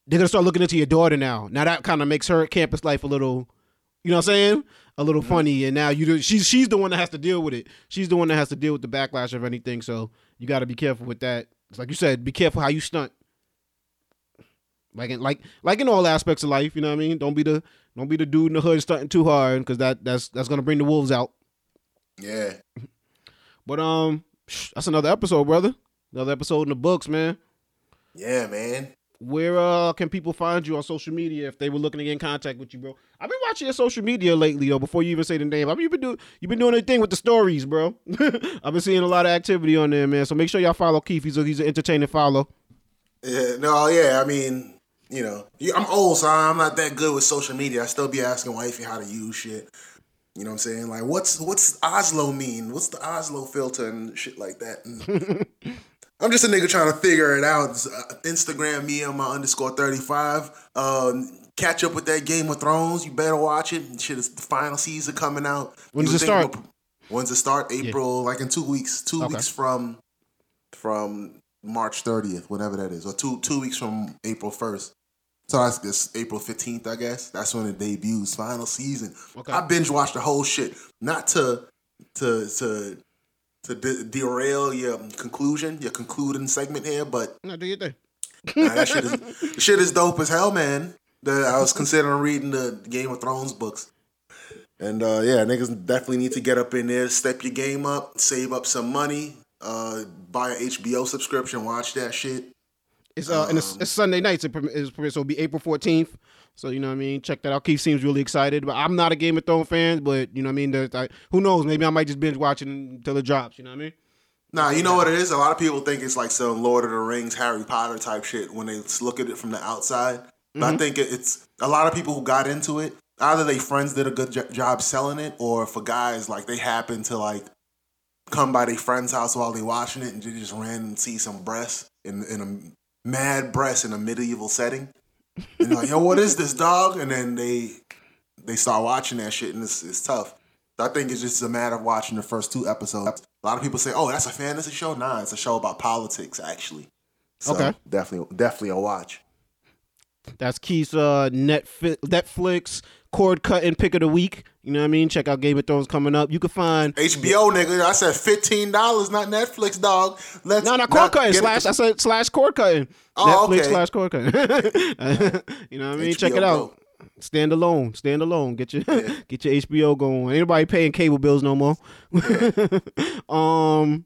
they're gonna start looking into your daughter now. Now that kind of makes her campus life a little you know what I'm saying? A little mm-hmm. funny. And now you do she's she's the one that has to deal with it. She's the one that has to deal with the backlash of anything. So you gotta be careful with that. It's like you said, be careful how you stunt. Like in like like in all aspects of life, you know what I mean? Don't be the don't be the dude in the hood stunting too hard because that that's that's gonna bring the wolves out. Yeah. But um, that's another episode, brother. Another episode in the books, man. Yeah, man. Where uh can people find you on social media if they were looking to get in contact with you, bro? I've been watching your social media lately, though. Before you even say the name, I mean, you've been doing you've been doing a thing with the stories, bro. I've been seeing a lot of activity on there, man. So make sure y'all follow Keith. He's a, he's an entertaining follow. Yeah, no, yeah. I mean, you know, I'm old, so I'm not that good with social media. I still be asking wifey how to use shit. You know what I'm saying? Like, what's what's Oslo mean? What's the Oslo filter and shit like that? I'm just a nigga trying to figure it out. Uh, Instagram me on my underscore 35. Um, catch up with that Game of Thrones. You better watch it. Shit, it's the final season coming out. When's it start? When's it start? April, yeah. like in two weeks. Two okay. weeks from from March 30th, whatever that is, or two two weeks from April 1st. So that's this April 15th, I guess. That's when it debuts, final season. Okay. I binge watched the whole shit. Not to to to to de- derail your conclusion, your concluding segment here, but no, do you think? that shit is shit is dope as hell, man. The, I was considering reading the Game of Thrones books. And uh, yeah, niggas definitely need to get up in there, step your game up, save up some money, uh, buy an HBO subscription, watch that shit. It's uh, and it's, it's Sunday nights. It is so it'll be April fourteenth. So you know what I mean. Check that out. Keith seems really excited, but I'm not a Game of Thrones fan. But you know what I mean. There's, I, who knows? Maybe I might just binge watching until it drops. You know what I mean. Nah, you know what it is. A lot of people think it's like some Lord of the Rings, Harry Potter type shit when they look at it from the outside. But I think it's a lot of people who got into it. Either they friends did a good jo- job selling it, or for guys like they happen to like come by their friend's house while they watching it and they just ran and see some breasts in in a mad breast in a medieval setting. And like, yo, what is this dog? And then they they start watching that shit and it's, it's tough. So I think it's just a matter of watching the first two episodes. A lot of people say, "Oh, that's a fantasy show." Nah, it's a show about politics, actually. So Okay. definitely, definitely a watch. That's Keith's uh, Netflix, Netflix cord cutting pick of the week. You know what I mean? Check out Game of Thrones coming up. You can find HBO, nigga. I said fifteen dollars, not Netflix, dog. Let's no, not cord not cutting slash. I said slash cord cutting. Oh, Netflix okay. slash cord cutting. you know what I mean? Check it out. Go. Stand alone. Stand alone. Get your get your HBO going. Anybody paying cable bills no more? um,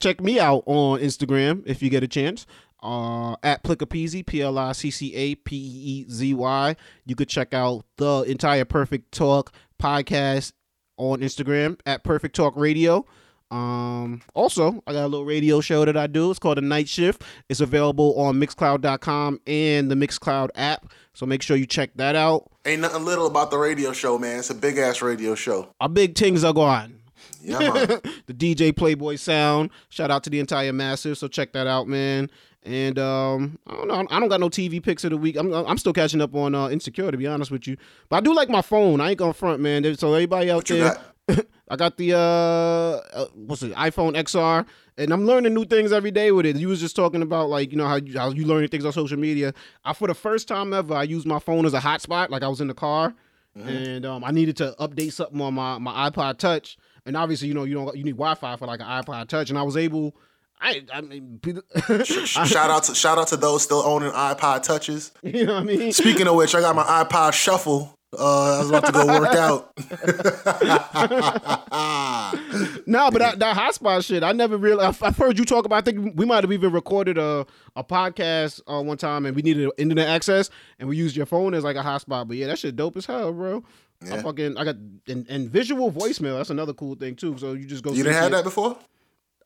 check me out on Instagram if you get a chance. Uh, at Pliccapeezy, P L I C C A P E E Z Y. You could check out the entire Perfect Talk podcast on Instagram at Perfect Talk Radio. Um, also, I got a little radio show that I do. It's called The Night Shift. It's available on Mixcloud.com and the Mixcloud app. So make sure you check that out. Ain't nothing little about the radio show, man. It's a big ass radio show. Our big things are going. Yeah, the DJ Playboy sound. Shout out to the entire massive. So check that out, man. And um, I don't know. I don't got no TV picks of the week. I'm I'm still catching up on uh, Insecure to be honest with you. But I do like my phone. I ain't gonna front, man. So everybody out there, got? I got the uh, uh, what's it, iPhone XR, and I'm learning new things every day with it. You was just talking about like you know how you, how you learning things on social media. I for the first time ever, I used my phone as a hotspot. Like I was in the car, and um, I needed to update something on my my iPod Touch, and obviously you know you don't you need Wi-Fi for like an iPod Touch, and I was able. I I mean, shout out to shout out to those still owning iPod touches. you know what I mean. Speaking of which, I got my iPod Shuffle. Uh, I was about to go work out. No, but that, that hotspot shit, I never really. I've, I've heard you talk about. I think we might have even recorded a a podcast uh, one time, and we needed internet access, and we used your phone as like a hotspot. But yeah, that shit dope as hell, bro. Yeah. I fucking I got and, and visual voicemail. That's another cool thing too. So you just go. You didn't have that before?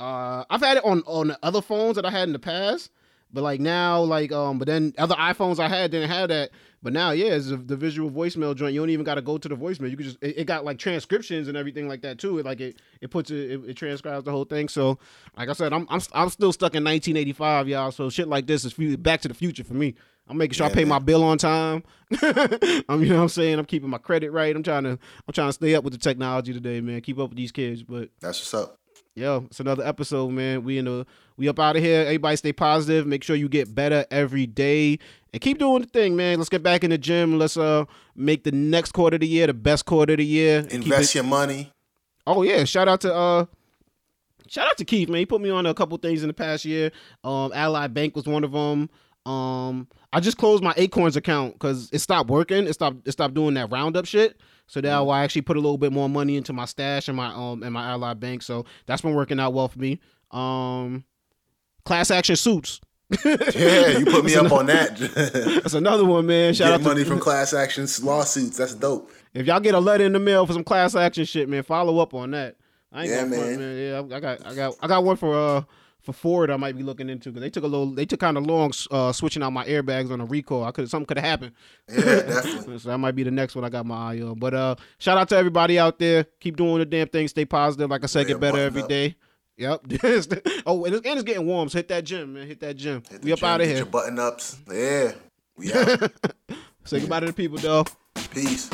Uh, I've had it on on other phones that I had in the past, but like now, like um, but then other iPhones I had didn't have that. But now, yeah, it's the, the visual voicemail joint. You don't even got to go to the voicemail. You can just it, it got like transcriptions and everything like that too. It like it it puts it, it it transcribes the whole thing. So like I said, I'm I'm I'm still stuck in 1985, y'all. So shit like this is back to the future for me. I'm making sure I pay man. my bill on time. I'm, you know what I'm saying? I'm keeping my credit right. I'm trying to I'm trying to stay up with the technology today, man. Keep up with these kids, but That's what's up. Yo, it's another episode, man. We in the we up out of here. Everybody stay positive. Make sure you get better every day. And keep doing the thing, man. Let's get back in the gym. Let's uh make the next quarter of the year the best quarter of the year. Invest your money. Oh yeah, shout out to uh shout out to Keith, man. He put me on a couple things in the past year. Um Ally Bank was one of them. Um I just closed my Acorns account cuz it stopped working. It stopped it stopped doing that roundup shit. So now I actually put a little bit more money into my stash and my um and my Ally Bank. So that's been working out well for me. Um class action suits. Yeah, you put me up on that. That's another one, man. Shout Get out to money from class action lawsuits. That's dope. If y'all get a letter in the mail for some class action shit, man, follow up on that. I ain't Yeah, front, man. Yeah, I got, I got, I got one for uh for Ford. I might be looking into because they took a little, they took kind of long uh switching out my airbags on a recall. I could something could have happened. Yeah, definitely. so that might be the next one I got my eye on. But uh, shout out to everybody out there. Keep doing the damn thing. Stay positive. Like I said, get better every up. day. Yep. oh, and it's, and it's getting warm. So hit that gym, man. Hit that gym. Hit we up gym, out of here. Your button ups. Yeah. We out. Say goodbye to the people, though. Peace.